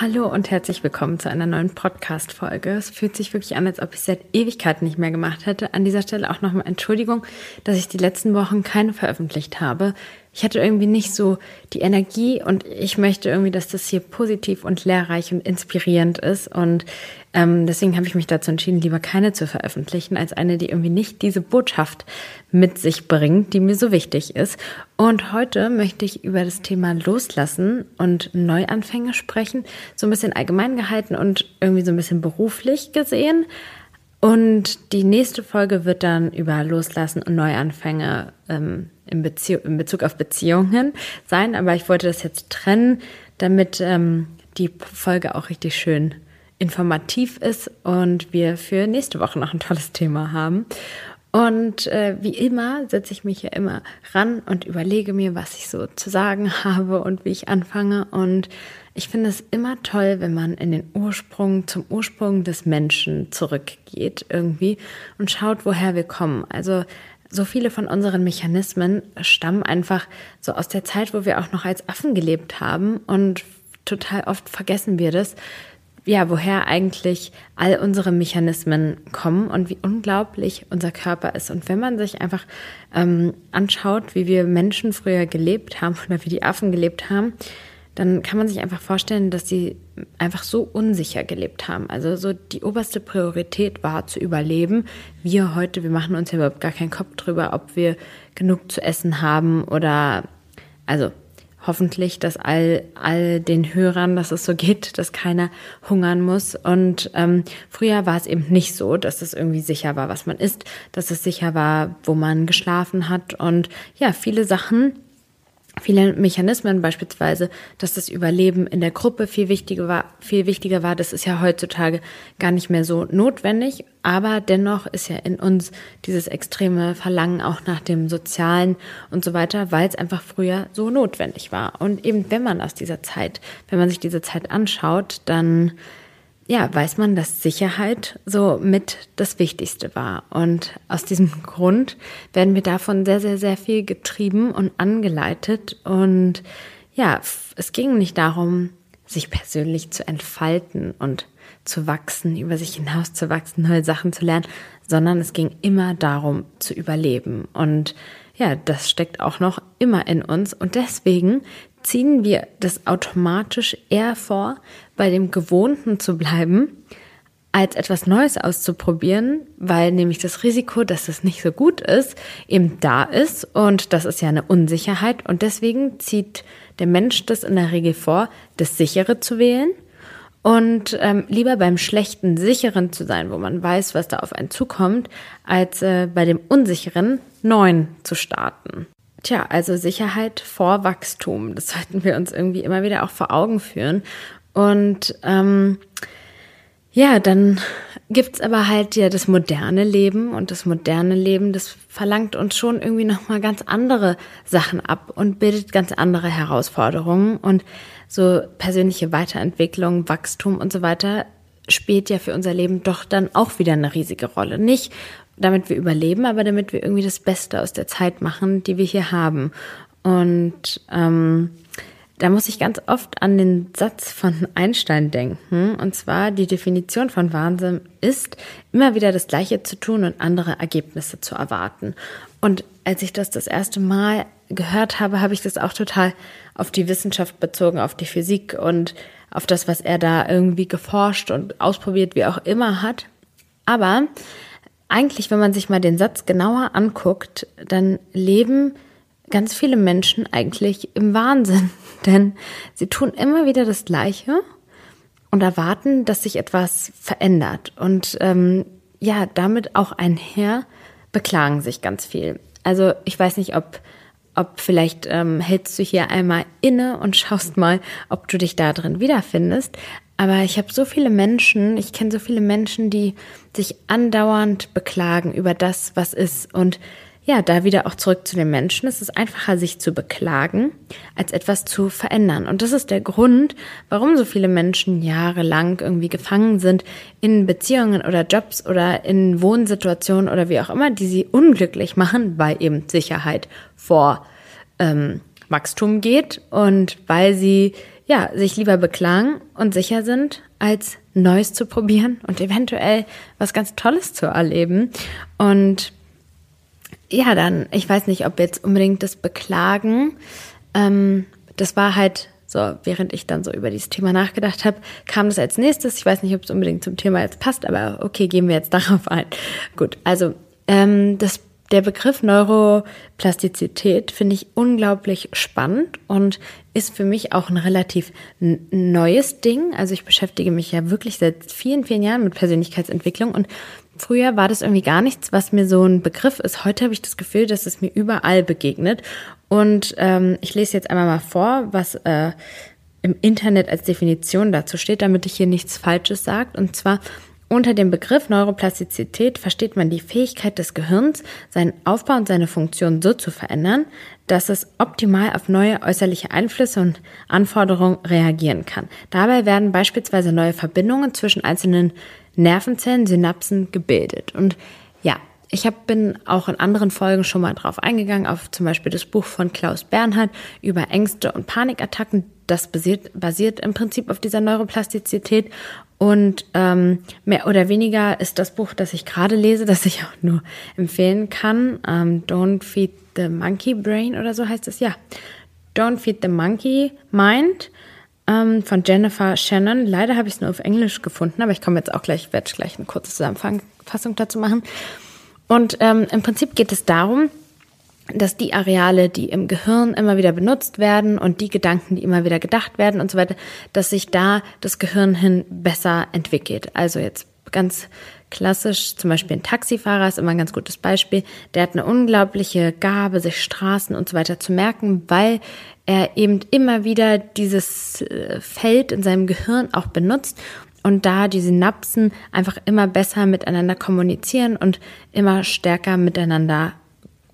Hallo und herzlich willkommen zu einer neuen Podcast-Folge. Es fühlt sich wirklich an, als ob ich seit Ewigkeiten nicht mehr gemacht hätte. An dieser Stelle auch nochmal Entschuldigung, dass ich die letzten Wochen keine veröffentlicht habe ich hatte irgendwie nicht so die Energie und ich möchte irgendwie, dass das hier positiv und lehrreich und inspirierend ist. Und ähm, deswegen habe ich mich dazu entschieden, lieber keine zu veröffentlichen, als eine, die irgendwie nicht diese Botschaft mit sich bringt, die mir so wichtig ist. Und heute möchte ich über das Thema Loslassen und Neuanfänge sprechen, so ein bisschen allgemein gehalten und irgendwie so ein bisschen beruflich gesehen. Und die nächste Folge wird dann über Loslassen und Neuanfänge ähm, in, Bezie in Bezug auf Beziehungen sein. Aber ich wollte das jetzt trennen, damit ähm, die Folge auch richtig schön informativ ist und wir für nächste Woche noch ein tolles Thema haben. Und äh, wie immer setze ich mich ja immer ran und überlege mir, was ich so zu sagen habe und wie ich anfange. Und ich finde es immer toll, wenn man in den Ursprung, zum Ursprung des Menschen zurückgeht irgendwie und schaut, woher wir kommen. Also so viele von unseren Mechanismen stammen einfach so aus der Zeit, wo wir auch noch als Affen gelebt haben und total oft vergessen wir das, ja, woher eigentlich all unsere Mechanismen kommen und wie unglaublich unser Körper ist. Und wenn man sich einfach ähm, anschaut, wie wir Menschen früher gelebt haben oder wie die Affen gelebt haben, dann kann man sich einfach vorstellen, dass sie einfach so unsicher gelebt haben. Also so die oberste Priorität war zu überleben. Wir heute, wir machen uns ja überhaupt gar keinen Kopf drüber, ob wir genug zu essen haben oder also hoffentlich, dass all, all den Hörern, dass es so geht, dass keiner hungern muss. Und ähm, früher war es eben nicht so, dass es irgendwie sicher war, was man isst, dass es sicher war, wo man geschlafen hat. Und ja, viele Sachen viele Mechanismen beispielsweise, dass das Überleben in der Gruppe viel wichtiger war, viel wichtiger war. Das ist ja heutzutage gar nicht mehr so notwendig. Aber dennoch ist ja in uns dieses extreme Verlangen auch nach dem Sozialen und so weiter, weil es einfach früher so notwendig war. Und eben wenn man aus dieser Zeit, wenn man sich diese Zeit anschaut, dann ja, weiß man, dass Sicherheit so mit das Wichtigste war. Und aus diesem Grund werden wir davon sehr, sehr, sehr viel getrieben und angeleitet. Und ja, es ging nicht darum, sich persönlich zu entfalten und zu wachsen, über sich hinaus zu wachsen, neue Sachen zu lernen, sondern es ging immer darum, zu überleben. Und ja, das steckt auch noch immer in uns. Und deswegen ziehen wir das automatisch eher vor, bei dem Gewohnten zu bleiben, als etwas Neues auszuprobieren, weil nämlich das Risiko, dass es nicht so gut ist, eben da ist und das ist ja eine Unsicherheit und deswegen zieht der Mensch das in der Regel vor, das sichere zu wählen und ähm, lieber beim schlechten sicheren zu sein, wo man weiß, was da auf einen zukommt, als äh, bei dem unsicheren neuen zu starten. Tja, also Sicherheit vor Wachstum, das sollten wir uns irgendwie immer wieder auch vor Augen führen. Und ähm, ja, dann gibt's aber halt ja das moderne Leben und das moderne Leben, das verlangt uns schon irgendwie nochmal ganz andere Sachen ab und bildet ganz andere Herausforderungen und so persönliche Weiterentwicklung, Wachstum und so weiter spielt ja für unser Leben doch dann auch wieder eine riesige Rolle. Nicht damit wir überleben, aber damit wir irgendwie das Beste aus der Zeit machen, die wir hier haben. Und ähm, da muss ich ganz oft an den Satz von Einstein denken. Und zwar, die Definition von Wahnsinn ist, immer wieder das Gleiche zu tun und andere Ergebnisse zu erwarten. Und als ich das das erste Mal gehört habe, habe ich das auch total auf die Wissenschaft bezogen, auf die Physik und auf das, was er da irgendwie geforscht und ausprobiert, wie auch immer hat. Aber eigentlich, wenn man sich mal den Satz genauer anguckt, dann leben ganz viele Menschen eigentlich im Wahnsinn. Denn sie tun immer wieder das Gleiche und erwarten, dass sich etwas verändert. Und ähm, ja, damit auch einher beklagen sich ganz viel. Also ich weiß nicht, ob, ob vielleicht ähm, hältst du hier einmal inne und schaust mal, ob du dich da drin wiederfindest. Aber ich habe so viele Menschen, ich kenne so viele Menschen, die sich andauernd beklagen über das, was ist. Und ja, da wieder auch zurück zu den Menschen. Es ist einfacher, sich zu beklagen, als etwas zu verändern. Und das ist der Grund, warum so viele Menschen jahrelang irgendwie gefangen sind in Beziehungen oder Jobs oder in Wohnsituationen oder wie auch immer, die sie unglücklich machen, weil eben Sicherheit vor ähm, Wachstum geht und weil sie ja, sich lieber beklagen und sicher sind, als Neues zu probieren und eventuell was ganz Tolles zu erleben. Und ja, dann, ich weiß nicht, ob jetzt unbedingt das Beklagen, ähm, das war halt so, während ich dann so über dieses Thema nachgedacht habe, kam das als nächstes. Ich weiß nicht, ob es unbedingt zum Thema jetzt passt, aber okay, gehen wir jetzt darauf ein. Gut, also ähm, das der Begriff Neuroplastizität finde ich unglaublich spannend und ist für mich auch ein relativ neues Ding. Also ich beschäftige mich ja wirklich seit vielen, vielen Jahren mit Persönlichkeitsentwicklung und früher war das irgendwie gar nichts, was mir so ein Begriff ist. Heute habe ich das Gefühl, dass es mir überall begegnet. Und ähm, ich lese jetzt einmal mal vor, was äh, im Internet als Definition dazu steht, damit ich hier nichts Falsches sage. Und zwar unter dem Begriff Neuroplastizität versteht man die Fähigkeit des Gehirns, seinen Aufbau und seine Funktion so zu verändern, dass es optimal auf neue äußerliche Einflüsse und Anforderungen reagieren kann. Dabei werden beispielsweise neue Verbindungen zwischen einzelnen Nervenzellen, Synapsen gebildet. Und ja, ich hab, bin auch in anderen Folgen schon mal drauf eingegangen, auf zum Beispiel das Buch von Klaus Bernhard über Ängste und Panikattacken. Das basiert, basiert im Prinzip auf dieser Neuroplastizität. Und ähm, mehr oder weniger ist das Buch, das ich gerade lese, das ich auch nur empfehlen kann. Ähm, Don't Feed the Monkey Brain oder so heißt es, ja. Don't Feed the Monkey Mind ähm, von Jennifer Shannon. Leider habe ich es nur auf Englisch gefunden, aber ich komme jetzt auch gleich, werde gleich eine kurze Zusammenfassung dazu machen. Und ähm, im Prinzip geht es darum, dass die Areale, die im Gehirn immer wieder benutzt werden und die Gedanken, die immer wieder gedacht werden und so weiter, dass sich da das Gehirn hin besser entwickelt. Also jetzt ganz klassisch, zum Beispiel ein Taxifahrer ist immer ein ganz gutes Beispiel. Der hat eine unglaubliche Gabe, sich Straßen und so weiter zu merken, weil er eben immer wieder dieses äh, Feld in seinem Gehirn auch benutzt und da die Synapsen einfach immer besser miteinander kommunizieren und immer stärker miteinander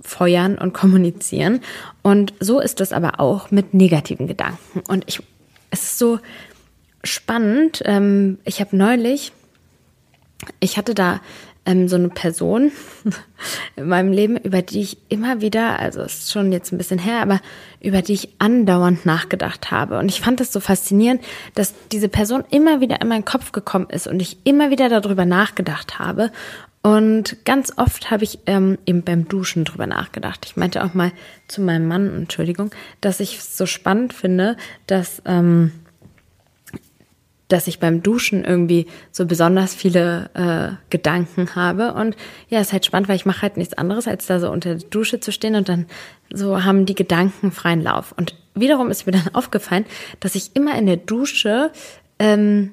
feuern und kommunizieren. Und so ist es aber auch mit negativen Gedanken. Und ich, es ist so spannend. Ähm, ich habe neulich, ich hatte da ähm, so eine Person in meinem Leben, über die ich immer wieder, also ist schon jetzt ein bisschen her, aber über die ich andauernd nachgedacht habe. Und ich fand es so faszinierend, dass diese Person immer wieder in meinen Kopf gekommen ist und ich immer wieder darüber nachgedacht habe. Und ganz oft habe ich ähm, eben beim Duschen drüber nachgedacht. Ich meinte auch mal zu meinem Mann, Entschuldigung, dass ich es so spannend finde, dass, ähm, dass ich beim Duschen irgendwie so besonders viele äh, Gedanken habe. Und ja, es ist halt spannend, weil ich mache halt nichts anderes, als da so unter der Dusche zu stehen und dann so haben die Gedanken freien Lauf. Und wiederum ist mir dann aufgefallen, dass ich immer in der Dusche ähm,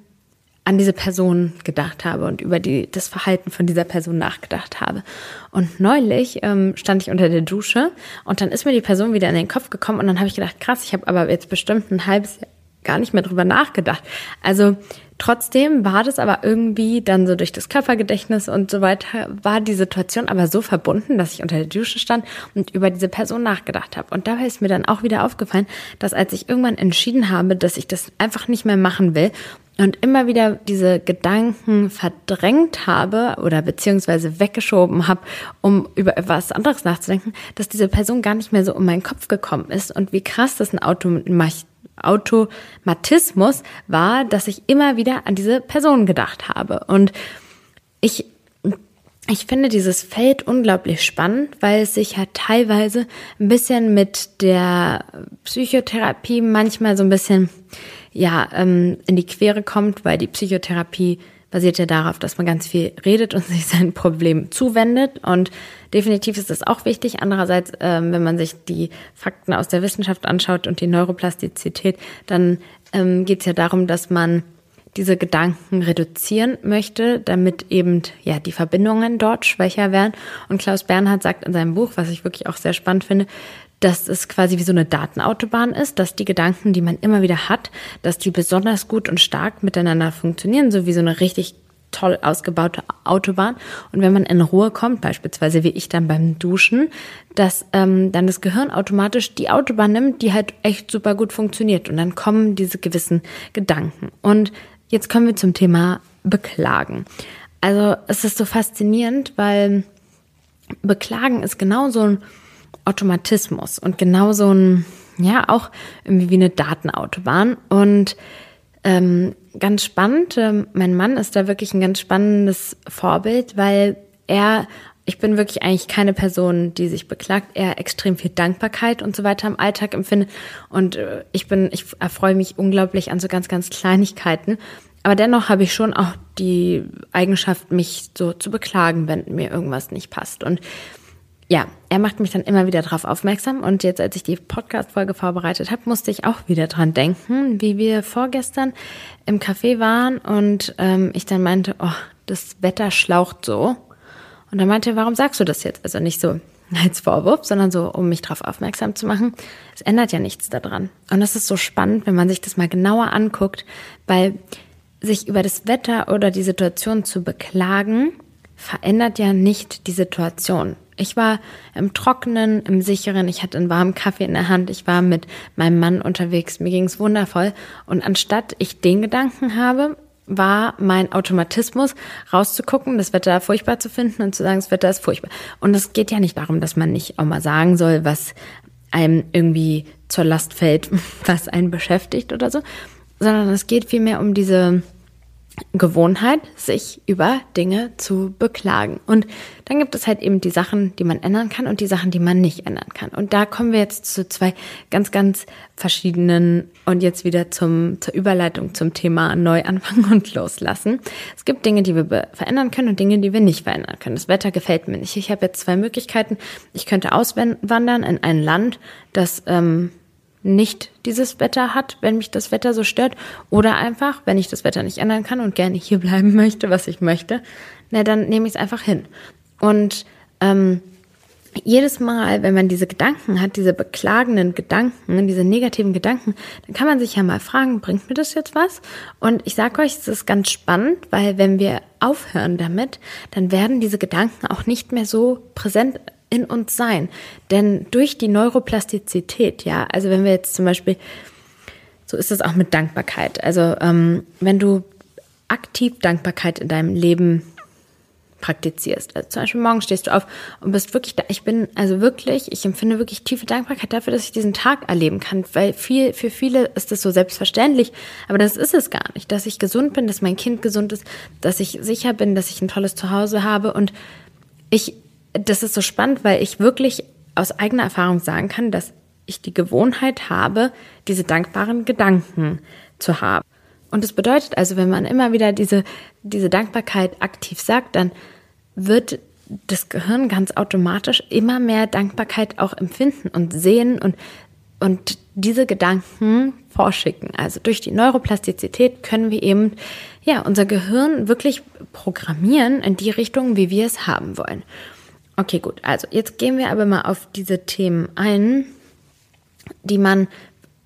an diese Person gedacht habe und über die, das Verhalten von dieser Person nachgedacht habe. Und neulich ähm, stand ich unter der Dusche und dann ist mir die Person wieder in den Kopf gekommen und dann habe ich gedacht, krass, ich habe aber jetzt bestimmt ein halbes Jahr gar nicht mehr drüber nachgedacht. Also trotzdem war das aber irgendwie dann so durch das Körpergedächtnis und so weiter, war die Situation aber so verbunden, dass ich unter der Dusche stand und über diese Person nachgedacht habe. Und dabei ist mir dann auch wieder aufgefallen, dass als ich irgendwann entschieden habe, dass ich das einfach nicht mehr machen will und immer wieder diese Gedanken verdrängt habe oder beziehungsweise weggeschoben habe, um über etwas anderes nachzudenken, dass diese Person gar nicht mehr so um meinen Kopf gekommen ist und wie krass das ein Automatismus war, dass ich immer wieder an diese Person gedacht habe. Und ich ich finde dieses Feld unglaublich spannend, weil es sich halt teilweise ein bisschen mit der Psychotherapie manchmal so ein bisschen ja, ähm, in die Quere kommt, weil die Psychotherapie basiert ja darauf, dass man ganz viel redet und sich sein Problem zuwendet. Und definitiv ist das auch wichtig. Andererseits, ähm, wenn man sich die Fakten aus der Wissenschaft anschaut und die Neuroplastizität, dann ähm, geht es ja darum, dass man diese Gedanken reduzieren möchte, damit eben ja die Verbindungen dort schwächer werden. Und Klaus Bernhard sagt in seinem Buch, was ich wirklich auch sehr spannend finde, dass es quasi wie so eine Datenautobahn ist, dass die Gedanken, die man immer wieder hat, dass die besonders gut und stark miteinander funktionieren, so wie so eine richtig toll ausgebaute Autobahn. Und wenn man in Ruhe kommt, beispielsweise wie ich dann beim Duschen, dass ähm, dann das Gehirn automatisch die Autobahn nimmt, die halt echt super gut funktioniert. Und dann kommen diese gewissen Gedanken. Und jetzt kommen wir zum Thema Beklagen. Also es ist so faszinierend, weil Beklagen ist genau so ein Automatismus und genau so ein, ja auch irgendwie wie eine Datenautobahn. Und ähm, ganz spannend, äh, mein Mann ist da wirklich ein ganz spannendes Vorbild, weil er ich bin wirklich eigentlich keine Person, die sich beklagt, eher extrem viel Dankbarkeit und so weiter im Alltag empfindet. Und äh, ich bin, ich erfreue mich unglaublich an so ganz, ganz Kleinigkeiten. Aber dennoch habe ich schon auch die Eigenschaft, mich so zu beklagen, wenn mir irgendwas nicht passt. Und ja, er macht mich dann immer wieder darauf aufmerksam. Und jetzt, als ich die Podcast-Folge vorbereitet habe, musste ich auch wieder dran denken, wie wir vorgestern im Café waren und ähm, ich dann meinte, oh, das Wetter schlaucht so. Und dann meinte er, warum sagst du das jetzt? Also nicht so als Vorwurf, sondern so, um mich darauf aufmerksam zu machen. Es ändert ja nichts daran. Und das ist so spannend, wenn man sich das mal genauer anguckt, weil sich über das Wetter oder die Situation zu beklagen, verändert ja nicht die Situation. Ich war im Trockenen, im Sicheren, ich hatte einen warmen Kaffee in der Hand, ich war mit meinem Mann unterwegs, mir ging es wundervoll. Und anstatt ich den Gedanken habe, war mein Automatismus, rauszugucken, das Wetter furchtbar zu finden und zu sagen, das Wetter ist furchtbar. Und es geht ja nicht darum, dass man nicht auch mal sagen soll, was einem irgendwie zur Last fällt, was einen beschäftigt oder so, sondern es geht vielmehr um diese Gewohnheit, sich über Dinge zu beklagen. Und dann gibt es halt eben die Sachen, die man ändern kann und die Sachen, die man nicht ändern kann. Und da kommen wir jetzt zu zwei ganz, ganz verschiedenen und jetzt wieder zum, zur Überleitung zum Thema Neuanfang und Loslassen. Es gibt Dinge, die wir verändern können und Dinge, die wir nicht verändern können. Das Wetter gefällt mir nicht. Ich habe jetzt zwei Möglichkeiten. Ich könnte auswandern in ein Land, das ähm, nicht dieses Wetter hat, wenn mich das Wetter so stört. Oder einfach, wenn ich das Wetter nicht ändern kann und gerne hier bleiben möchte, was ich möchte, na, dann nehme ich es einfach hin. Und ähm, jedes Mal, wenn man diese Gedanken hat, diese beklagenden Gedanken, diese negativen Gedanken, dann kann man sich ja mal fragen, bringt mir das jetzt was? Und ich sage euch, es ist ganz spannend, weil wenn wir aufhören damit, dann werden diese Gedanken auch nicht mehr so präsent in uns sein. Denn durch die Neuroplastizität, ja, also wenn wir jetzt zum Beispiel, so ist es auch mit Dankbarkeit. Also ähm, wenn du aktiv Dankbarkeit in deinem Leben praktizierst. Also zum Beispiel morgen stehst du auf und bist wirklich da. Ich bin also wirklich, ich empfinde wirklich tiefe Dankbarkeit dafür, dass ich diesen Tag erleben kann, weil viel, für viele ist das so selbstverständlich, aber das ist es gar nicht, dass ich gesund bin, dass mein Kind gesund ist, dass ich sicher bin, dass ich ein tolles Zuhause habe und ich das ist so spannend, weil ich wirklich aus eigener Erfahrung sagen kann, dass ich die Gewohnheit habe, diese dankbaren Gedanken zu haben. Und das bedeutet also, wenn man immer wieder diese, diese Dankbarkeit aktiv sagt, dann wird das Gehirn ganz automatisch immer mehr Dankbarkeit auch empfinden und sehen und, und diese Gedanken vorschicken. Also durch die Neuroplastizität können wir eben, ja, unser Gehirn wirklich programmieren in die Richtung, wie wir es haben wollen. Okay, gut. Also jetzt gehen wir aber mal auf diese Themen ein, die man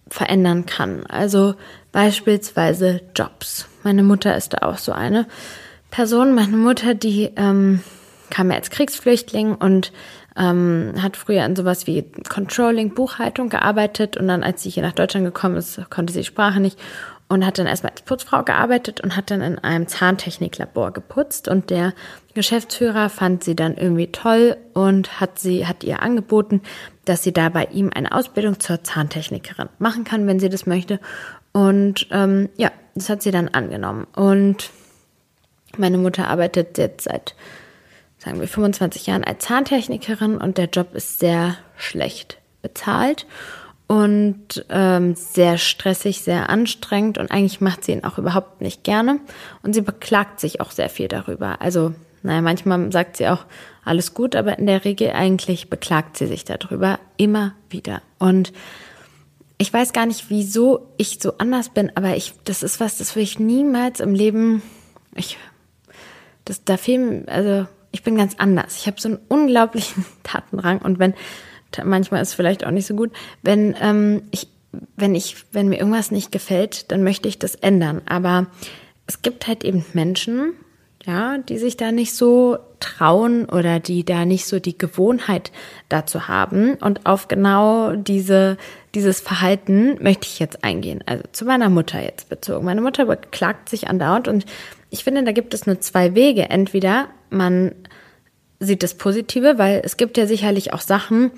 verändern kann. Also beispielsweise Jobs. Meine Mutter ist da auch so eine Person. Meine Mutter, die ähm, kam ja als Kriegsflüchtling und ähm, hat früher an sowas wie Controlling, Buchhaltung gearbeitet und dann, als sie hier nach Deutschland gekommen ist, konnte sie die Sprache nicht und hat dann erstmal als Putzfrau gearbeitet und hat dann in einem Zahntechniklabor geputzt. Und der Geschäftsführer fand sie dann irgendwie toll und hat sie hat ihr angeboten, dass sie da bei ihm eine Ausbildung zur Zahntechnikerin machen kann, wenn sie das möchte. Und ähm, ja, das hat sie dann angenommen. Und meine Mutter arbeitet jetzt seit sagen wir 25 Jahren als Zahntechnikerin und der Job ist sehr schlecht bezahlt und ähm, sehr stressig, sehr anstrengend und eigentlich macht sie ihn auch überhaupt nicht gerne und sie beklagt sich auch sehr viel darüber. Also, naja, manchmal sagt sie auch alles gut, aber in der Regel eigentlich beklagt sie sich darüber immer wieder. Und ich weiß gar nicht, wieso ich so anders bin, aber ich, das ist was, das will ich niemals im Leben, ich, das, da fehlen, also, ich bin ganz anders. Ich habe so einen unglaublichen Tatendrang und wenn manchmal ist es vielleicht auch nicht so gut. Wenn ähm, ich, wenn ich, wenn mir irgendwas nicht gefällt, dann möchte ich das ändern. Aber es gibt halt eben Menschen, ja, die sich da nicht so trauen oder die da nicht so die Gewohnheit dazu haben. Und auf genau diese, dieses Verhalten möchte ich jetzt eingehen. Also zu meiner Mutter jetzt bezogen. Meine Mutter beklagt sich andauernd und ich finde, da gibt es nur zwei Wege. Entweder man sieht das Positive, weil es gibt ja sicherlich auch Sachen,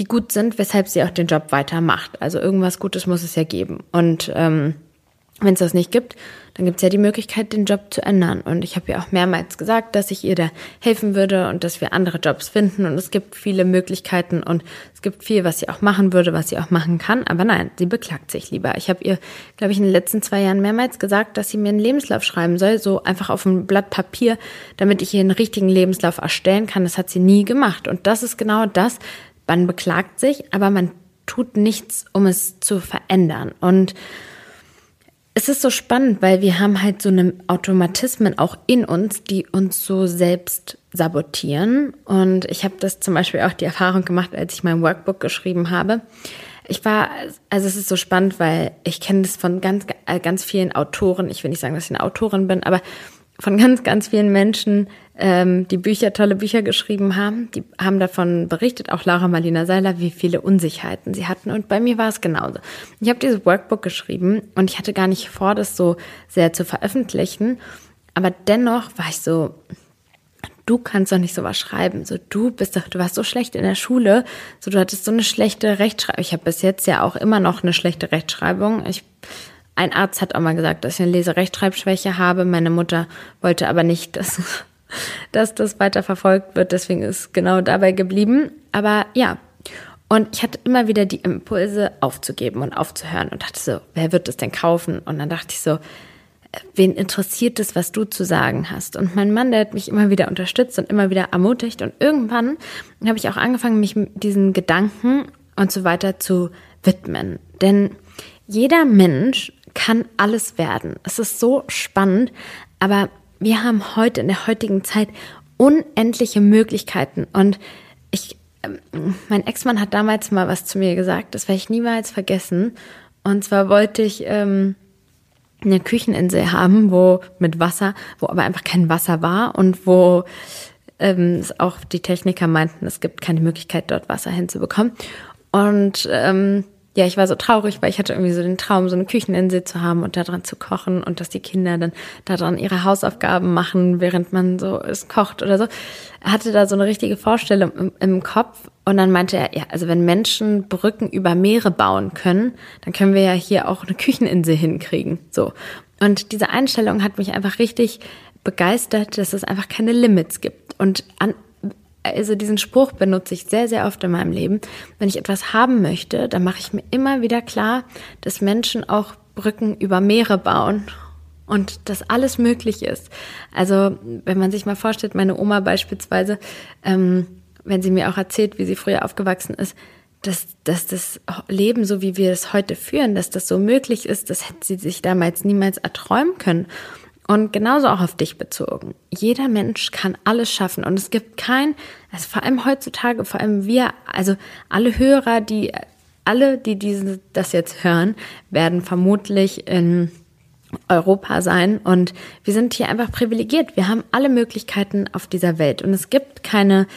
die gut sind, weshalb sie auch den Job weitermacht. Also irgendwas Gutes muss es ja geben. Und ähm, wenn es das nicht gibt, dann gibt es ja die Möglichkeit, den Job zu ändern. Und ich habe ja auch mehrmals gesagt, dass ich ihr da helfen würde und dass wir andere Jobs finden. Und es gibt viele Möglichkeiten und es gibt viel, was sie auch machen würde, was sie auch machen kann. Aber nein, sie beklagt sich lieber. Ich habe ihr, glaube ich, in den letzten zwei Jahren mehrmals gesagt, dass sie mir einen Lebenslauf schreiben soll, so einfach auf ein Blatt Papier, damit ich ihr einen richtigen Lebenslauf erstellen kann. Das hat sie nie gemacht. Und das ist genau das. Man beklagt sich, aber man tut nichts, um es zu verändern. Und es ist so spannend, weil wir haben halt so eine Automatismen auch in uns, die uns so selbst sabotieren. Und ich habe das zum Beispiel auch die Erfahrung gemacht, als ich mein Workbook geschrieben habe. Ich war, also es ist so spannend, weil ich kenne das von ganz, äh, ganz vielen Autoren. Ich will nicht sagen, dass ich eine Autorin bin, aber von ganz, ganz vielen Menschen, ähm, die Bücher, tolle Bücher geschrieben haben. Die haben davon berichtet, auch Laura Marlina Seiler, wie viele Unsicherheiten sie hatten. Und bei mir war es genauso. Ich habe dieses Workbook geschrieben und ich hatte gar nicht vor, das so sehr zu veröffentlichen. Aber dennoch war ich so, du kannst doch nicht sowas schreiben. So, du bist doch, du warst so schlecht in der Schule. So, du hattest so eine schlechte Rechtschreibung. Ich habe bis jetzt ja auch immer noch eine schlechte Rechtschreibung. Ich ein Arzt hat auch mal gesagt, dass ich eine Leserechtschreibschwäche habe. Meine Mutter wollte aber nicht, dass, dass das weiter verfolgt wird. Deswegen ist genau dabei geblieben. Aber ja. Und ich hatte immer wieder die Impulse aufzugeben und aufzuhören und dachte so, wer wird das denn kaufen? Und dann dachte ich so, wen interessiert es, was du zu sagen hast? Und mein Mann, der hat mich immer wieder unterstützt und immer wieder ermutigt. Und irgendwann habe ich auch angefangen, mich diesen Gedanken und so weiter zu widmen. Denn jeder Mensch kann alles werden. Es ist so spannend, aber wir haben heute in der heutigen Zeit unendliche Möglichkeiten und ich, ähm, mein Ex-Mann hat damals mal was zu mir gesagt, das werde ich niemals vergessen. Und zwar wollte ich ähm, eine Kücheninsel haben, wo mit Wasser, wo aber einfach kein Wasser war und wo ähm, auch die Techniker meinten, es gibt keine Möglichkeit, dort Wasser hinzubekommen. Und ähm, ja, ich war so traurig, weil ich hatte irgendwie so den Traum, so eine Kücheninsel zu haben und da dran zu kochen und dass die Kinder dann da dran ihre Hausaufgaben machen, während man so es kocht oder so. Er hatte da so eine richtige Vorstellung im, im Kopf und dann meinte er, ja, also wenn Menschen Brücken über Meere bauen können, dann können wir ja hier auch eine Kücheninsel hinkriegen, so. Und diese Einstellung hat mich einfach richtig begeistert, dass es einfach keine Limits gibt. Und an, also diesen Spruch benutze ich sehr, sehr oft in meinem Leben. Wenn ich etwas haben möchte, dann mache ich mir immer wieder klar, dass Menschen auch Brücken über Meere bauen und dass alles möglich ist. Also wenn man sich mal vorstellt, meine Oma beispielsweise, ähm, wenn sie mir auch erzählt, wie sie früher aufgewachsen ist, dass, dass das Leben, so wie wir es heute führen, dass das so möglich ist, das hätte sie sich damals niemals erträumen können. Und genauso auch auf dich bezogen. Jeder Mensch kann alles schaffen und es gibt kein, also vor allem heutzutage, vor allem wir, also alle Hörer, die, alle, die diese, das jetzt hören, werden vermutlich in Europa sein und wir sind hier einfach privilegiert. Wir haben alle Möglichkeiten auf dieser Welt und es gibt keine,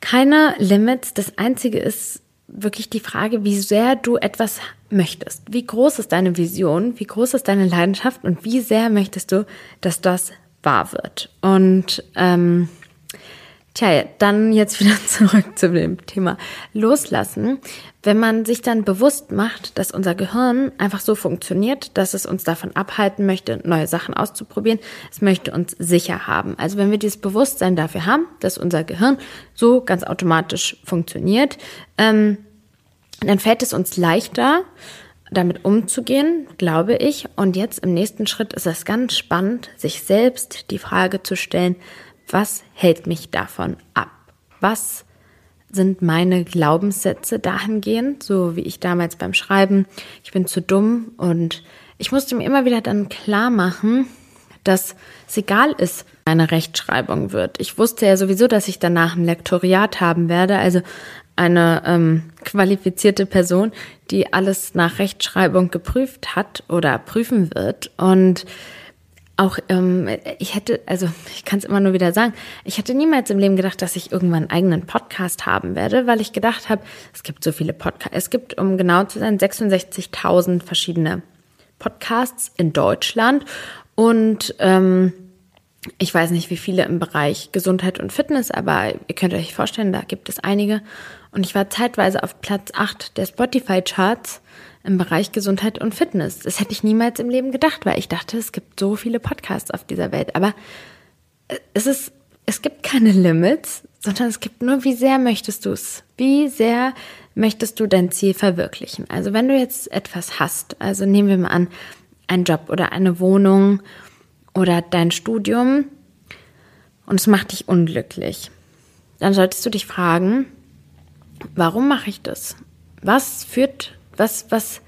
keine Limits. Das einzige ist, wirklich die Frage, wie sehr du etwas möchtest. Wie groß ist deine Vision? Wie groß ist deine Leidenschaft? Und wie sehr möchtest du, dass das wahr wird? Und ähm, tja, dann jetzt wieder zurück zu dem Thema Loslassen. Wenn man sich dann bewusst macht, dass unser Gehirn einfach so funktioniert, dass es uns davon abhalten möchte, neue Sachen auszuprobieren, es möchte uns sicher haben. Also wenn wir dieses Bewusstsein dafür haben, dass unser Gehirn so ganz automatisch funktioniert, ähm, dann fällt es uns leichter, damit umzugehen, glaube ich. Und jetzt im nächsten Schritt ist es ganz spannend, sich selbst die Frage zu stellen, was hält mich davon ab? Was sind meine Glaubenssätze dahingehend, so wie ich damals beim Schreiben, ich bin zu dumm und ich musste mir immer wieder dann klar machen, dass es egal ist, meine Rechtschreibung wird. Ich wusste ja sowieso, dass ich danach ein Lektoriat haben werde, also eine ähm, qualifizierte Person, die alles nach Rechtschreibung geprüft hat oder prüfen wird. Und auch, ähm, ich hätte, also ich kann es immer nur wieder sagen, ich hätte niemals im Leben gedacht, dass ich irgendwann einen eigenen Podcast haben werde, weil ich gedacht habe, es gibt so viele Podcasts. Es gibt, um genau zu sein, 66.000 verschiedene Podcasts in Deutschland. Und ähm, ich weiß nicht, wie viele im Bereich Gesundheit und Fitness, aber ihr könnt euch vorstellen, da gibt es einige. Und ich war zeitweise auf Platz 8 der Spotify-Charts im Bereich Gesundheit und Fitness. Das hätte ich niemals im Leben gedacht, weil ich dachte, es gibt so viele Podcasts auf dieser Welt. Aber es ist, es gibt keine Limits, sondern es gibt nur, wie sehr möchtest du es? Wie sehr möchtest du dein Ziel verwirklichen? Also wenn du jetzt etwas hast, also nehmen wir mal an, einen Job oder eine Wohnung oder dein Studium und es macht dich unglücklich, dann solltest du dich fragen, warum mache ich das? Was führt, was, was,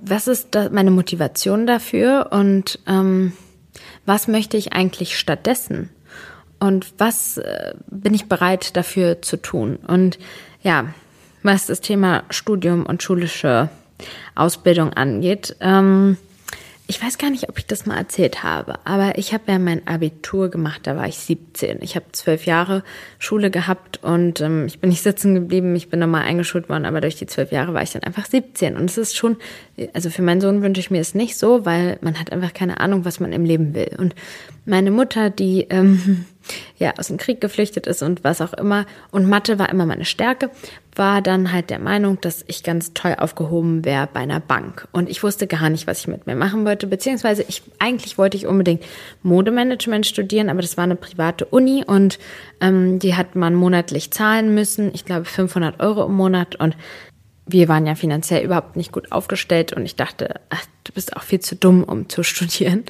was ist meine Motivation dafür und ähm, was möchte ich eigentlich stattdessen? Und was äh, bin ich bereit dafür zu tun? Und ja, was das Thema Studium und schulische Ausbildung angeht, ähm, ich weiß gar nicht, ob ich das mal erzählt habe, aber ich habe ja mein Abitur gemacht, da war ich 17. Ich habe zwölf Jahre Schule gehabt und ähm, ich bin nicht sitzen geblieben, ich bin nochmal eingeschult worden, aber durch die zwölf Jahre war ich dann einfach 17. Und es ist schon, also für meinen Sohn wünsche ich mir es nicht so, weil man hat einfach keine Ahnung, was man im Leben will. Und meine Mutter, die ähm, ja aus dem Krieg geflüchtet ist und was auch immer, und Mathe war immer meine Stärke, war dann halt der Meinung, dass ich ganz toll aufgehoben wäre bei einer Bank. Und ich wusste gar nicht, was ich mit mir machen wollte, beziehungsweise ich eigentlich wollte ich unbedingt Modemanagement studieren, aber das war eine private Uni und ähm, die hat man monatlich zahlen müssen. Ich glaube 500 Euro im Monat und wir waren ja finanziell überhaupt nicht gut aufgestellt und ich dachte, ach, du bist auch viel zu dumm, um zu studieren.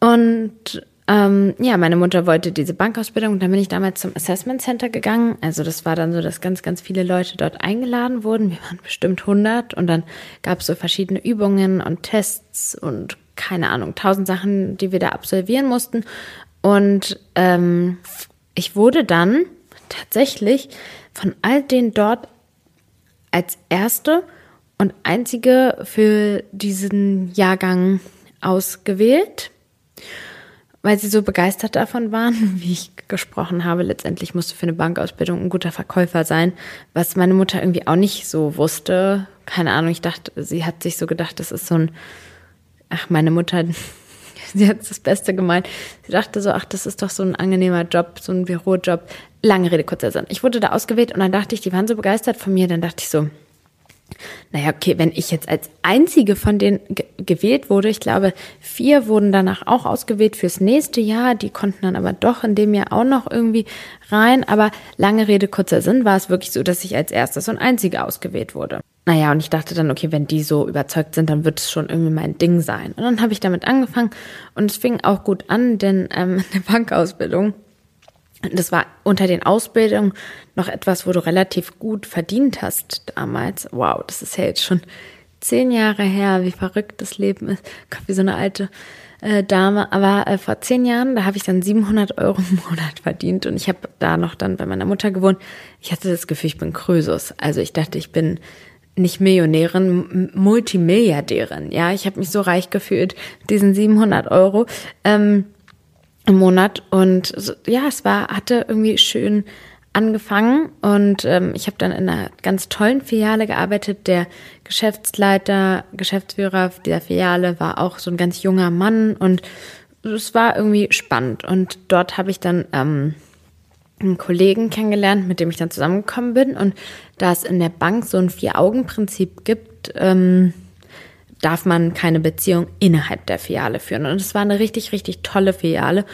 Und ähm, ja, meine Mutter wollte diese Bankausbildung dann bin ich damals zum Assessment Center gegangen. Also das war dann so, dass ganz, ganz viele Leute dort eingeladen wurden. Wir waren bestimmt 100 und dann gab es so verschiedene Übungen und Tests und keine Ahnung, tausend Sachen, die wir da absolvieren mussten. Und ähm, ich wurde dann tatsächlich von all den dort als erste und einzige für diesen Jahrgang ausgewählt weil sie so begeistert davon waren, wie ich gesprochen habe. Letztendlich musste für eine Bankausbildung ein guter Verkäufer sein, was meine Mutter irgendwie auch nicht so wusste. Keine Ahnung, ich dachte, sie hat sich so gedacht, das ist so ein, ach, meine Mutter, sie hat das Beste gemeint. Sie dachte so, ach, das ist doch so ein angenehmer Job, so ein Bürojob. Lange Rede, kurzer Sinn. Ich wurde da ausgewählt und dann dachte ich, die waren so begeistert von mir, dann dachte ich so, naja, okay, wenn ich jetzt als einzige von denen gewählt wurde, ich glaube, vier wurden danach auch ausgewählt fürs nächste Jahr, die konnten dann aber doch in dem Jahr auch noch irgendwie rein. Aber lange Rede, kurzer Sinn, war es wirklich so, dass ich als erstes und einzige ausgewählt wurde. Naja, und ich dachte dann, okay, wenn die so überzeugt sind, dann wird es schon irgendwie mein Ding sein. Und dann habe ich damit angefangen und es fing auch gut an, denn ähm, eine Bankausbildung das war unter den Ausbildungen noch etwas, wo du relativ gut verdient hast damals. Wow, das ist ja jetzt schon zehn Jahre her, wie verrückt das Leben ist. Gott, wie so eine alte äh, Dame. Aber äh, vor zehn Jahren, da habe ich dann 700 Euro im Monat verdient und ich habe da noch dann bei meiner Mutter gewohnt. Ich hatte das Gefühl, ich bin Krösus. Also ich dachte, ich bin nicht Millionärin, Multimilliardärin. Ja, ich habe mich so reich gefühlt, diesen 700 Euro. Ähm, im Monat. Und ja, es war, hatte irgendwie schön angefangen und ähm, ich habe dann in einer ganz tollen Filiale gearbeitet. Der Geschäftsleiter, Geschäftsführer dieser Filiale war auch so ein ganz junger Mann und es war irgendwie spannend. Und dort habe ich dann ähm, einen Kollegen kennengelernt, mit dem ich dann zusammengekommen bin. Und da es in der Bank so ein Vier-Augen-Prinzip gibt, ähm, darf man keine Beziehung innerhalb der Filiale führen. Und es war eine richtig, richtig tolle Filiale.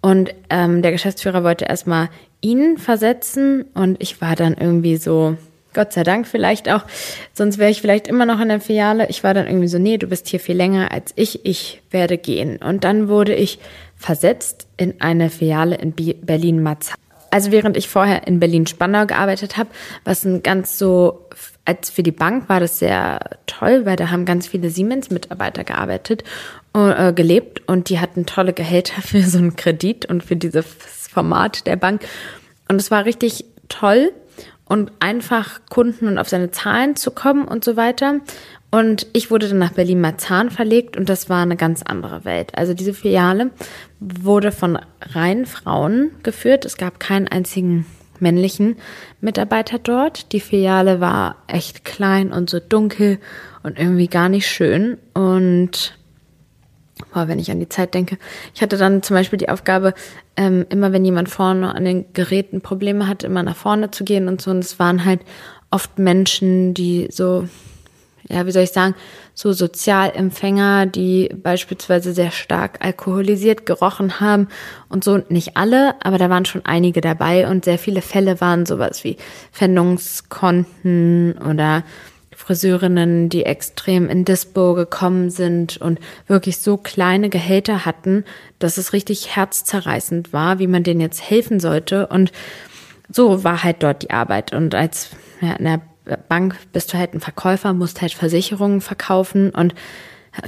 Und ähm, der Geschäftsführer wollte erstmal ihn versetzen und ich war dann irgendwie so, Gott sei Dank vielleicht auch, sonst wäre ich vielleicht immer noch in der Filiale. Ich war dann irgendwie so, nee, du bist hier viel länger als ich, ich werde gehen. Und dann wurde ich versetzt in eine Filiale in Berlin-Marzahn. Also während ich vorher in Berlin-Spandau gearbeitet habe, was ein ganz so als für die Bank war das sehr toll, weil da haben ganz viele Siemens-Mitarbeiter gearbeitet, äh, gelebt und die hatten tolle Gehälter für so einen Kredit und für dieses Format der Bank. Und es war richtig toll und einfach Kunden und auf seine Zahlen zu kommen und so weiter. Und ich wurde dann nach Berlin-Marzahn verlegt und das war eine ganz andere Welt. Also diese Filiale wurde von rein Frauen geführt. Es gab keinen einzigen männlichen Mitarbeiter dort. Die Filiale war echt klein und so dunkel und irgendwie gar nicht schön. Und boah, wenn ich an die Zeit denke. Ich hatte dann zum Beispiel die Aufgabe, ähm, immer wenn jemand vorne an den Geräten Probleme hat, immer nach vorne zu gehen und so. Und es waren halt oft Menschen, die so, ja, wie soll ich sagen, so Sozialempfänger, die beispielsweise sehr stark alkoholisiert gerochen haben und so. Nicht alle, aber da waren schon einige dabei und sehr viele Fälle waren sowas wie Pfändungskonten oder Friseurinnen, die extrem in Dispo gekommen sind und wirklich so kleine Gehälter hatten, dass es richtig herzzerreißend war, wie man denen jetzt helfen sollte. Und so war halt dort die Arbeit. Und als ja, in der Bank bist du halt ein Verkäufer, musst halt Versicherungen verkaufen. Und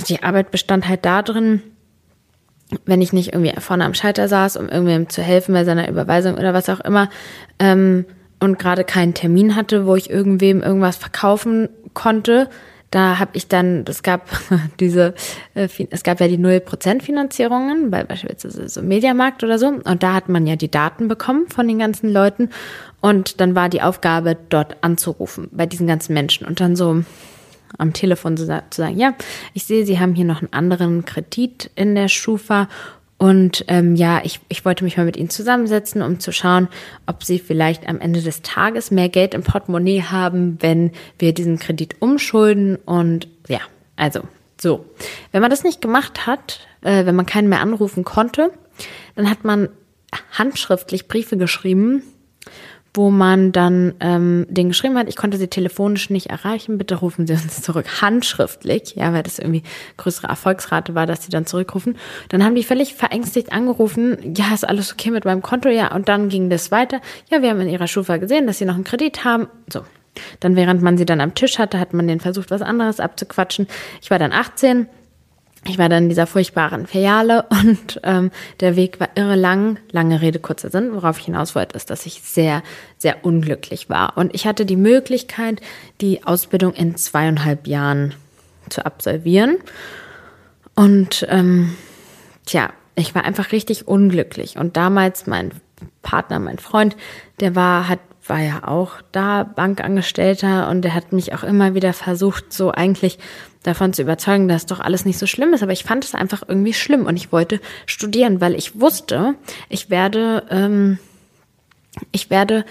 die Arbeit bestand halt darin, wenn ich nicht irgendwie vorne am Schalter saß, um irgendwem zu helfen bei seiner Überweisung oder was auch immer, ähm, und gerade keinen Termin hatte, wo ich irgendwem irgendwas verkaufen konnte, da habe ich dann, es gab diese, äh, es gab ja die 0% Finanzierungen, bei beispielsweise so Mediamarkt oder so, und da hat man ja die Daten bekommen von den ganzen Leuten. Und dann war die Aufgabe, dort anzurufen, bei diesen ganzen Menschen. Und dann so am Telefon zu sagen, ja, ich sehe, Sie haben hier noch einen anderen Kredit in der Schufa und ähm, ja, ich, ich wollte mich mal mit ihnen zusammensetzen, um zu schauen, ob sie vielleicht am Ende des Tages mehr Geld im Portemonnaie haben, wenn wir diesen Kredit umschulden. Und ja, also so. Wenn man das nicht gemacht hat, äh, wenn man keinen mehr anrufen konnte, dann hat man handschriftlich Briefe geschrieben wo man dann ähm, den geschrieben hat, ich konnte sie telefonisch nicht erreichen, bitte rufen Sie uns zurück, handschriftlich, ja, weil das irgendwie größere Erfolgsrate war, dass sie dann zurückrufen. Dann haben die völlig verängstigt angerufen, ja, ist alles okay mit meinem Konto, ja, und dann ging das weiter. Ja, wir haben in ihrer Schufa gesehen, dass sie noch einen Kredit haben, so. Dann, während man sie dann am Tisch hatte, hat man den versucht, was anderes abzuquatschen. Ich war dann 18, ich war dann in dieser furchtbaren Filiale und ähm, der Weg war irre lang. Lange Rede, kurzer Sinn. Worauf ich hinaus wollte, ist, dass ich sehr, sehr unglücklich war. Und ich hatte die Möglichkeit, die Ausbildung in zweieinhalb Jahren zu absolvieren. Und ähm, tja, ich war einfach richtig unglücklich. Und damals mein Partner, mein Freund, der war, hat war ja auch da Bankangestellter und der hat mich auch immer wieder versucht, so eigentlich davon zu überzeugen, dass doch alles nicht so schlimm ist. Aber ich fand es einfach irgendwie schlimm und ich wollte studieren, weil ich wusste, ich werde, ähm, ich werde,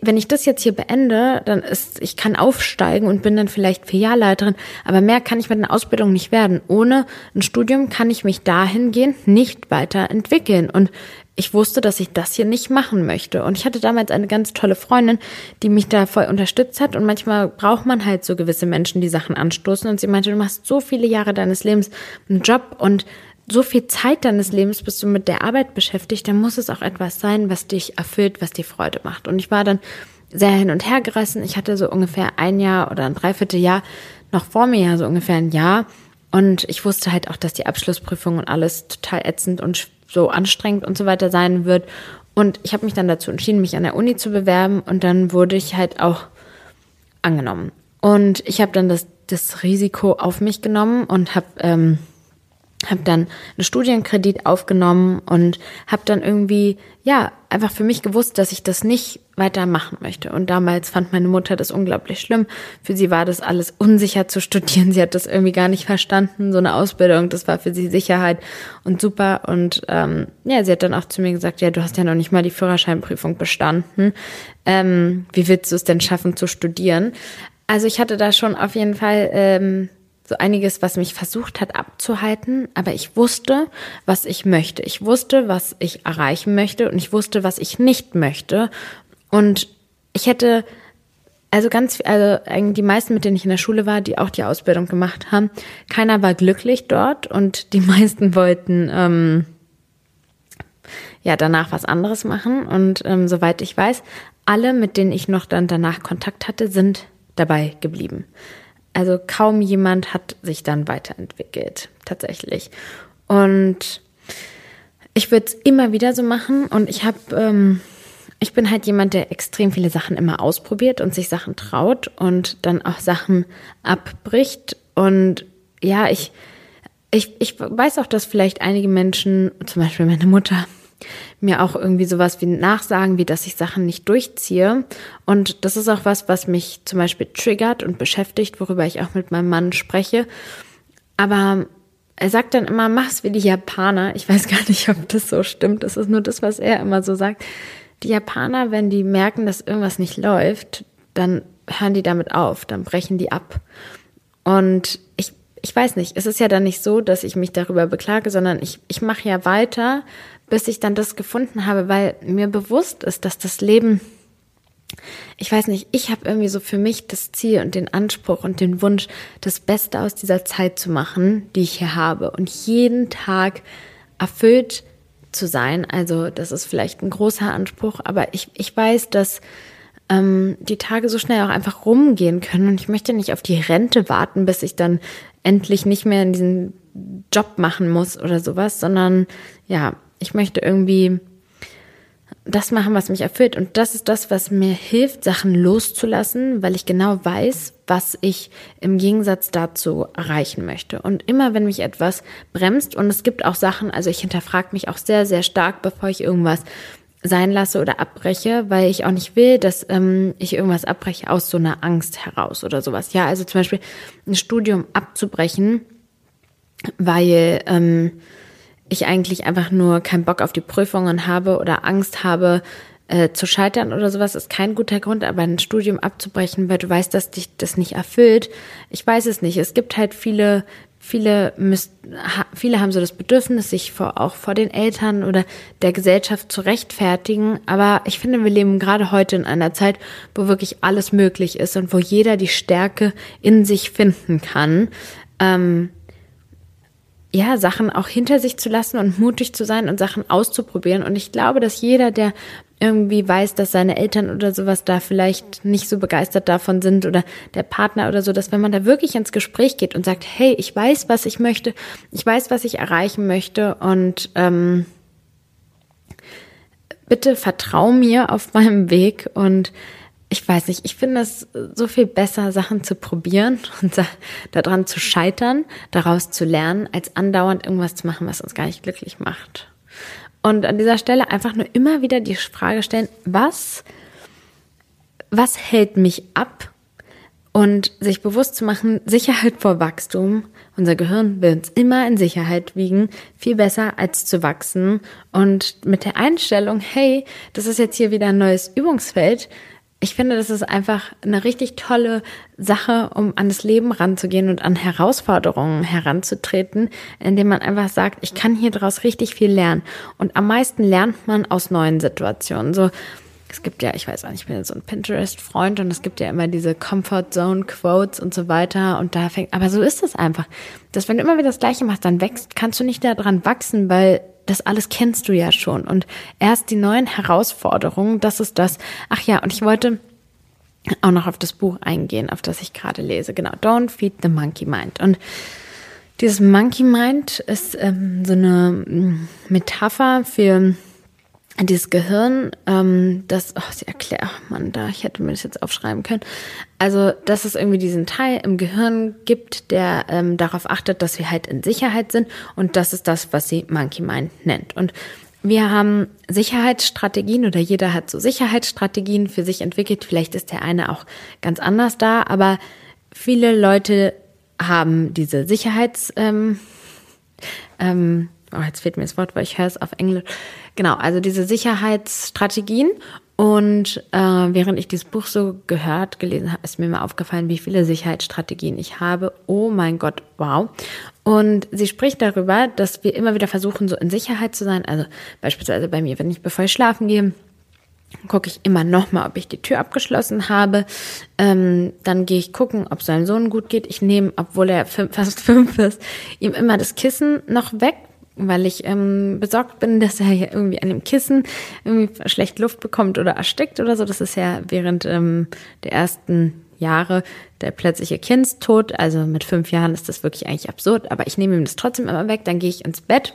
wenn ich das jetzt hier beende, dann ist, ich kann aufsteigen und bin dann vielleicht Filialleiterin, aber mehr kann ich mit einer Ausbildung nicht werden. Ohne ein Studium kann ich mich dahingehend nicht weiterentwickeln. Und ich wusste, dass ich das hier nicht machen möchte. Und ich hatte damals eine ganz tolle Freundin, die mich da voll unterstützt hat. Und manchmal braucht man halt so gewisse Menschen, die Sachen anstoßen. Und sie meinte, du machst so viele Jahre deines Lebens einen Job und so viel Zeit deines Lebens bist du mit der Arbeit beschäftigt, dann muss es auch etwas sein, was dich erfüllt, was dir Freude macht. Und ich war dann sehr hin und her gerissen. Ich hatte so ungefähr ein Jahr oder ein Dreivierteljahr noch vor mir, ja, so ungefähr ein Jahr. Und ich wusste halt auch, dass die Abschlussprüfung und alles total ätzend und so anstrengend und so weiter sein wird. Und ich habe mich dann dazu entschieden, mich an der Uni zu bewerben und dann wurde ich halt auch angenommen. Und ich habe dann das, das Risiko auf mich genommen und habe ähm, hab dann einen Studienkredit aufgenommen und habe dann irgendwie, ja, einfach für mich gewusst, dass ich das nicht weitermachen möchte. Und damals fand meine Mutter das unglaublich schlimm. Für sie war das alles unsicher zu studieren. Sie hat das irgendwie gar nicht verstanden. So eine Ausbildung, das war für sie Sicherheit und super. Und ähm, ja, sie hat dann auch zu mir gesagt, ja, du hast ja noch nicht mal die Führerscheinprüfung bestanden. Ähm, wie willst du es denn schaffen zu studieren? Also ich hatte da schon auf jeden Fall ähm, so einiges, was mich versucht hat abzuhalten, aber ich wusste, was ich möchte. Ich wusste, was ich erreichen möchte und ich wusste, was ich nicht möchte. Und ich hätte, also ganz, also die meisten, mit denen ich in der Schule war, die auch die Ausbildung gemacht haben, keiner war glücklich dort und die meisten wollten ähm, ja danach was anderes machen. Und ähm, soweit ich weiß, alle, mit denen ich noch dann danach Kontakt hatte, sind dabei geblieben. Also kaum jemand hat sich dann weiterentwickelt, tatsächlich. Und ich würde es immer wieder so machen und ich habe, ähm, ich bin halt jemand, der extrem viele Sachen immer ausprobiert und sich Sachen traut und dann auch Sachen abbricht. Und ja, ich, ich, ich weiß auch, dass vielleicht einige Menschen, zum Beispiel meine Mutter, mir auch irgendwie sowas wie nachsagen, wie dass ich Sachen nicht durchziehe. Und das ist auch was, was mich zum Beispiel triggert und beschäftigt, worüber ich auch mit meinem Mann spreche. Aber er sagt dann immer, mach's wie die Japaner. Ich weiß gar nicht, ob das so stimmt. Das ist nur das, was er immer so sagt. Die Japaner, wenn die merken, dass irgendwas nicht läuft, dann hören die damit auf, dann brechen die ab. Und ich, ich weiß nicht, es ist ja dann nicht so, dass ich mich darüber beklage, sondern ich, ich mache ja weiter, bis ich dann das gefunden habe, weil mir bewusst ist, dass das Leben ich weiß nicht, ich habe irgendwie so für mich das Ziel und den Anspruch und den Wunsch, das Beste aus dieser Zeit zu machen, die ich hier habe und jeden Tag erfüllt zu sein. Also das ist vielleicht ein großer Anspruch, aber ich, ich weiß, dass ähm, die Tage so schnell auch einfach rumgehen können und ich möchte nicht auf die Rente warten, bis ich dann endlich nicht mehr in diesen Job machen muss oder sowas, sondern ja, ich möchte irgendwie das machen, was mich erfüllt. Und das ist das, was mir hilft, Sachen loszulassen, weil ich genau weiß, was ich im Gegensatz dazu erreichen möchte. Und immer, wenn mich etwas bremst, und es gibt auch Sachen, also ich hinterfrage mich auch sehr, sehr stark, bevor ich irgendwas sein lasse oder abbreche, weil ich auch nicht will, dass ähm, ich irgendwas abbreche aus so einer Angst heraus oder sowas. Ja, also zum Beispiel ein Studium abzubrechen, weil ähm, ich eigentlich einfach nur keinen Bock auf die Prüfungen habe oder Angst habe, äh, zu scheitern oder sowas, ist kein guter Grund, aber ein Studium abzubrechen, weil du weißt, dass dich das nicht erfüllt. Ich weiß es nicht. Es gibt halt viele, viele, viele haben so das Bedürfnis, sich vor, auch vor den Eltern oder der Gesellschaft zu rechtfertigen. Aber ich finde, wir leben gerade heute in einer Zeit, wo wirklich alles möglich ist und wo jeder die Stärke in sich finden kann. Ähm, ja, Sachen auch hinter sich zu lassen und mutig zu sein und Sachen auszuprobieren. Und ich glaube, dass jeder, der irgendwie weiß, dass seine Eltern oder sowas da vielleicht nicht so begeistert davon sind oder der Partner oder so, dass wenn man da wirklich ins Gespräch geht und sagt, hey, ich weiß, was ich möchte, ich weiß, was ich erreichen möchte und ähm, bitte vertrau mir auf meinem Weg und ich weiß nicht, ich finde es so viel besser, Sachen zu probieren und daran zu scheitern, daraus zu lernen, als andauernd irgendwas zu machen, was uns gar nicht glücklich macht. Und an dieser Stelle einfach nur immer wieder die Frage stellen, was, was hält mich ab? Und sich bewusst zu machen, Sicherheit vor Wachstum. Unser Gehirn will uns immer in Sicherheit wiegen, viel besser als zu wachsen. Und mit der Einstellung, hey, das ist jetzt hier wieder ein neues Übungsfeld, ich finde, das ist einfach eine richtig tolle Sache, um an das Leben ranzugehen und an Herausforderungen heranzutreten, indem man einfach sagt, ich kann hier draus richtig viel lernen. Und am meisten lernt man aus neuen Situationen. So, es gibt ja, ich weiß auch nicht, ich bin so ein Pinterest-Freund und es gibt ja immer diese Comfort Zone Quotes und so weiter. Und da fängt, aber so ist es einfach. Dass wenn du immer wieder das Gleiche machst, dann wächst, kannst du nicht daran wachsen, weil das alles kennst du ja schon. Und erst die neuen Herausforderungen, das ist das. Ach ja, und ich wollte auch noch auf das Buch eingehen, auf das ich gerade lese. Genau, Don't Feed the Monkey Mind. Und dieses Monkey Mind ist ähm, so eine mm, Metapher für dieses Gehirn, ähm, das, oh, sie erklärt, ach man, da, ich hätte mir das jetzt aufschreiben können. Also, dass es irgendwie diesen Teil im Gehirn gibt, der ähm, darauf achtet, dass wir halt in Sicherheit sind. Und das ist das, was sie Monkey Mind nennt. Und wir haben Sicherheitsstrategien oder jeder hat so Sicherheitsstrategien für sich entwickelt. Vielleicht ist der eine auch ganz anders da, aber viele Leute haben diese Sicherheits, ähm, ähm, oh, jetzt fehlt mir das Wort, weil ich höre es auf Englisch. Genau, also diese Sicherheitsstrategien. Und äh, während ich dieses Buch so gehört, gelesen habe, ist mir mal aufgefallen, wie viele Sicherheitsstrategien ich habe. Oh mein Gott, wow. Und sie spricht darüber, dass wir immer wieder versuchen, so in Sicherheit zu sein. Also beispielsweise bei mir, wenn ich bevor ich schlafen gehe, gucke ich immer nochmal, ob ich die Tür abgeschlossen habe. Ähm, dann gehe ich gucken, ob seinem Sohn gut geht. Ich nehme, obwohl er fünf, fast fünf ist, ihm immer das Kissen noch weg, weil ich ähm, besorgt bin, dass er ja irgendwie an dem Kissen irgendwie schlecht Luft bekommt oder erstickt oder so. Das ist ja während ähm, der ersten Jahre der plötzliche Kindstod. Also mit fünf Jahren ist das wirklich eigentlich absurd, aber ich nehme ihm das trotzdem immer weg. Dann gehe ich ins Bett.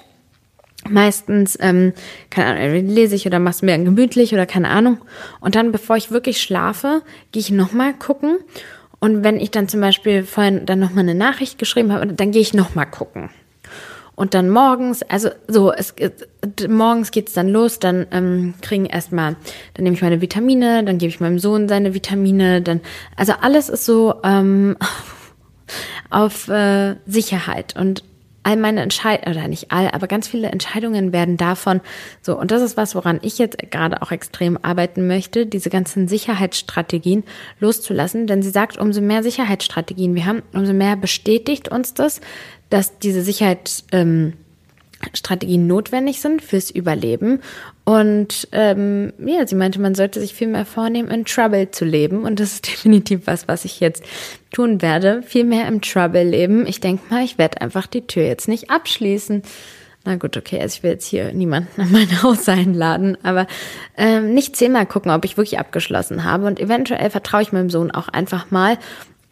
Meistens, ähm, keine Ahnung, lese ich oder mach's mir gemütlich oder keine Ahnung. Und dann, bevor ich wirklich schlafe, gehe ich nochmal gucken. Und wenn ich dann zum Beispiel vorhin dann nochmal eine Nachricht geschrieben habe, dann gehe ich nochmal gucken. Und dann morgens, also so, es, morgens geht's dann los, dann ähm, kriegen erstmal, dann nehme ich meine Vitamine, dann gebe ich meinem Sohn seine Vitamine, dann, also alles ist so ähm, auf äh, Sicherheit. Und all meine Entscheidungen, oder nicht all, aber ganz viele Entscheidungen werden davon so. Und das ist was, woran ich jetzt gerade auch extrem arbeiten möchte, diese ganzen Sicherheitsstrategien loszulassen. Denn sie sagt, umso mehr Sicherheitsstrategien wir haben, umso mehr bestätigt uns das, dass diese Sicherheit, ähm, notwendig sind fürs Überleben. Und ähm, ja, sie meinte, man sollte sich viel mehr vornehmen, in Trouble zu leben. Und das ist definitiv was, was ich jetzt tun werde. Viel mehr im Trouble leben. Ich denke mal, ich werde einfach die Tür jetzt nicht abschließen. Na gut, okay, also ich will jetzt hier niemanden an mein Haus einladen, aber ähm, nicht zehnmal gucken, ob ich wirklich abgeschlossen habe. Und eventuell vertraue ich meinem Sohn auch einfach mal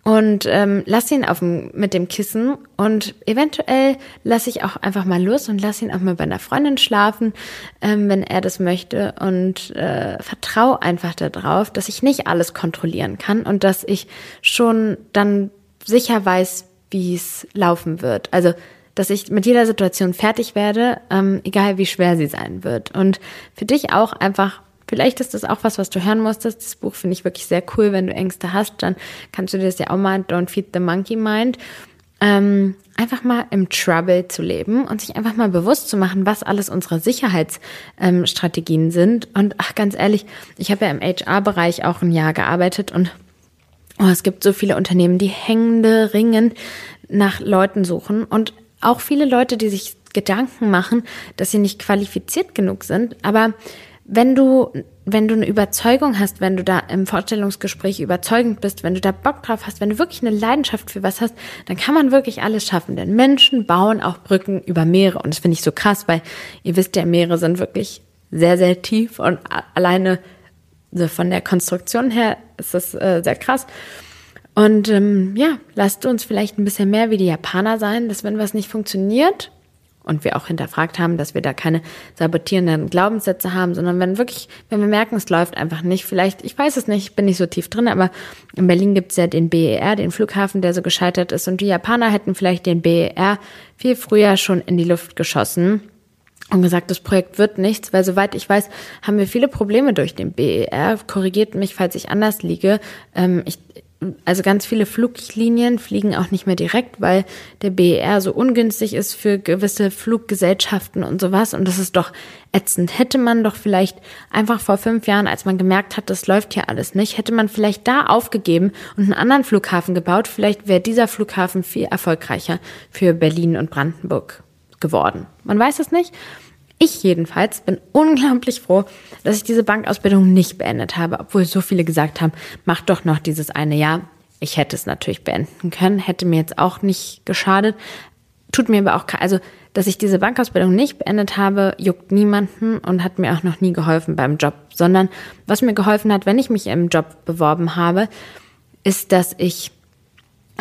und ähm, lass ihn auf dem, mit dem Kissen und eventuell lasse ich auch einfach mal los und lass ihn auch mal bei einer Freundin schlafen, ähm, wenn er das möchte und äh, vertraue einfach darauf, dass ich nicht alles kontrollieren kann und dass ich schon dann sicher weiß, wie es laufen wird. Also dass ich mit jeder Situation fertig werde, ähm, egal wie schwer sie sein wird. Und für dich auch einfach Vielleicht ist das auch was, was du hören musstest. Das Buch finde ich wirklich sehr cool. Wenn du Ängste hast, dann kannst du dir das ja auch mal Don't Feed the Monkey Mind. Ähm, einfach mal im Trouble zu leben und sich einfach mal bewusst zu machen, was alles unsere Sicherheitsstrategien ähm, sind. Und ach, ganz ehrlich, ich habe ja im HR-Bereich auch ein Jahr gearbeitet und oh, es gibt so viele Unternehmen, die hängende ringend nach Leuten suchen und auch viele Leute, die sich Gedanken machen, dass sie nicht qualifiziert genug sind. Aber wenn du, wenn du eine Überzeugung hast, wenn du da im Vorstellungsgespräch überzeugend bist, wenn du da Bock drauf hast, wenn du wirklich eine Leidenschaft für was hast, dann kann man wirklich alles schaffen. Denn Menschen bauen auch Brücken über Meere. Und das finde ich so krass, weil ihr wisst ja, Meere sind wirklich sehr, sehr tief und alleine so von der Konstruktion her ist das äh, sehr krass. Und ähm, ja, lasst uns vielleicht ein bisschen mehr wie die Japaner sein, dass wenn was nicht funktioniert, und wir auch hinterfragt haben, dass wir da keine sabotierenden Glaubenssätze haben, sondern wenn wirklich, wenn wir merken, es läuft einfach nicht, vielleicht, ich weiß es nicht, ich bin nicht so tief drin, aber in Berlin gibt es ja den BER, den Flughafen, der so gescheitert ist und die Japaner hätten vielleicht den BER viel früher schon in die Luft geschossen und gesagt, das Projekt wird nichts, weil soweit ich weiß, haben wir viele Probleme durch den BER. Korrigiert mich, falls ich anders liege. Ähm, ich, also ganz viele Fluglinien fliegen auch nicht mehr direkt, weil der BER so ungünstig ist für gewisse Fluggesellschaften und sowas. Und das ist doch ätzend. Hätte man doch vielleicht einfach vor fünf Jahren, als man gemerkt hat, das läuft hier alles nicht, hätte man vielleicht da aufgegeben und einen anderen Flughafen gebaut. Vielleicht wäre dieser Flughafen viel erfolgreicher für Berlin und Brandenburg geworden. Man weiß es nicht. Ich jedenfalls bin unglaublich froh, dass ich diese Bankausbildung nicht beendet habe, obwohl so viele gesagt haben, mach doch noch dieses eine Jahr. Ich hätte es natürlich beenden können, hätte mir jetzt auch nicht geschadet. Tut mir aber auch, also, dass ich diese Bankausbildung nicht beendet habe, juckt niemanden und hat mir auch noch nie geholfen beim Job, sondern was mir geholfen hat, wenn ich mich im Job beworben habe, ist, dass ich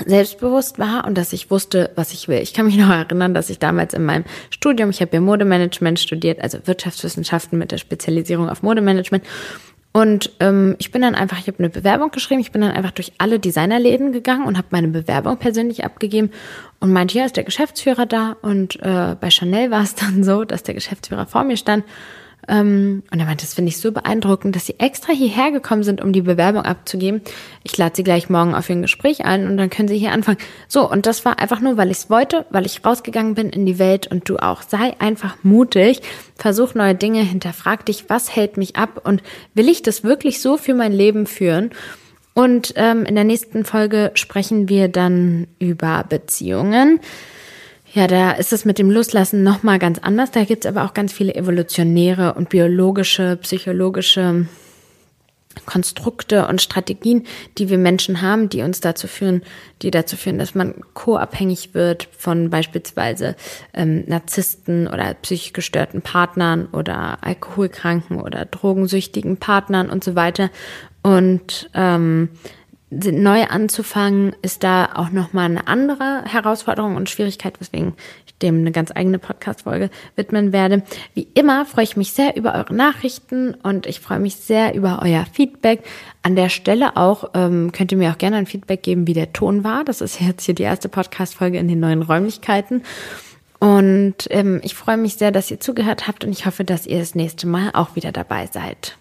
selbstbewusst war und dass ich wusste, was ich will. Ich kann mich noch erinnern, dass ich damals in meinem Studium, ich habe ja Modemanagement studiert, also Wirtschaftswissenschaften mit der Spezialisierung auf Modemanagement. Und ähm, ich bin dann einfach, ich habe eine Bewerbung geschrieben, ich bin dann einfach durch alle Designerläden gegangen und habe meine Bewerbung persönlich abgegeben und meinte, ja, ist der Geschäftsführer da. Und äh, bei Chanel war es dann so, dass der Geschäftsführer vor mir stand und er meinte, das finde ich so beeindruckend, dass sie extra hierher gekommen sind, um die Bewerbung abzugeben. Ich lade sie gleich morgen auf ihr Gespräch ein und dann können sie hier anfangen. So, und das war einfach nur, weil ich es wollte, weil ich rausgegangen bin in die Welt und du auch. Sei einfach mutig, versuch neue Dinge, hinterfrag dich, was hält mich ab und will ich das wirklich so für mein Leben führen? Und ähm, in der nächsten Folge sprechen wir dann über Beziehungen. Ja, da ist es mit dem Loslassen nochmal ganz anders. Da gibt es aber auch ganz viele evolutionäre und biologische, psychologische Konstrukte und Strategien, die wir Menschen haben, die uns dazu führen, die dazu führen, dass man co-abhängig wird von beispielsweise ähm, Narzissten oder psychisch gestörten Partnern oder alkoholkranken oder drogensüchtigen Partnern und so weiter. Und ähm, neu anzufangen, ist da auch nochmal eine andere Herausforderung und Schwierigkeit, weswegen ich dem eine ganz eigene Podcast-Folge widmen werde. Wie immer freue ich mich sehr über eure Nachrichten und ich freue mich sehr über euer Feedback. An der Stelle auch ähm, könnt ihr mir auch gerne ein Feedback geben, wie der Ton war. Das ist jetzt hier die erste Podcast-Folge in den neuen Räumlichkeiten. Und ähm, ich freue mich sehr, dass ihr zugehört habt und ich hoffe, dass ihr das nächste Mal auch wieder dabei seid.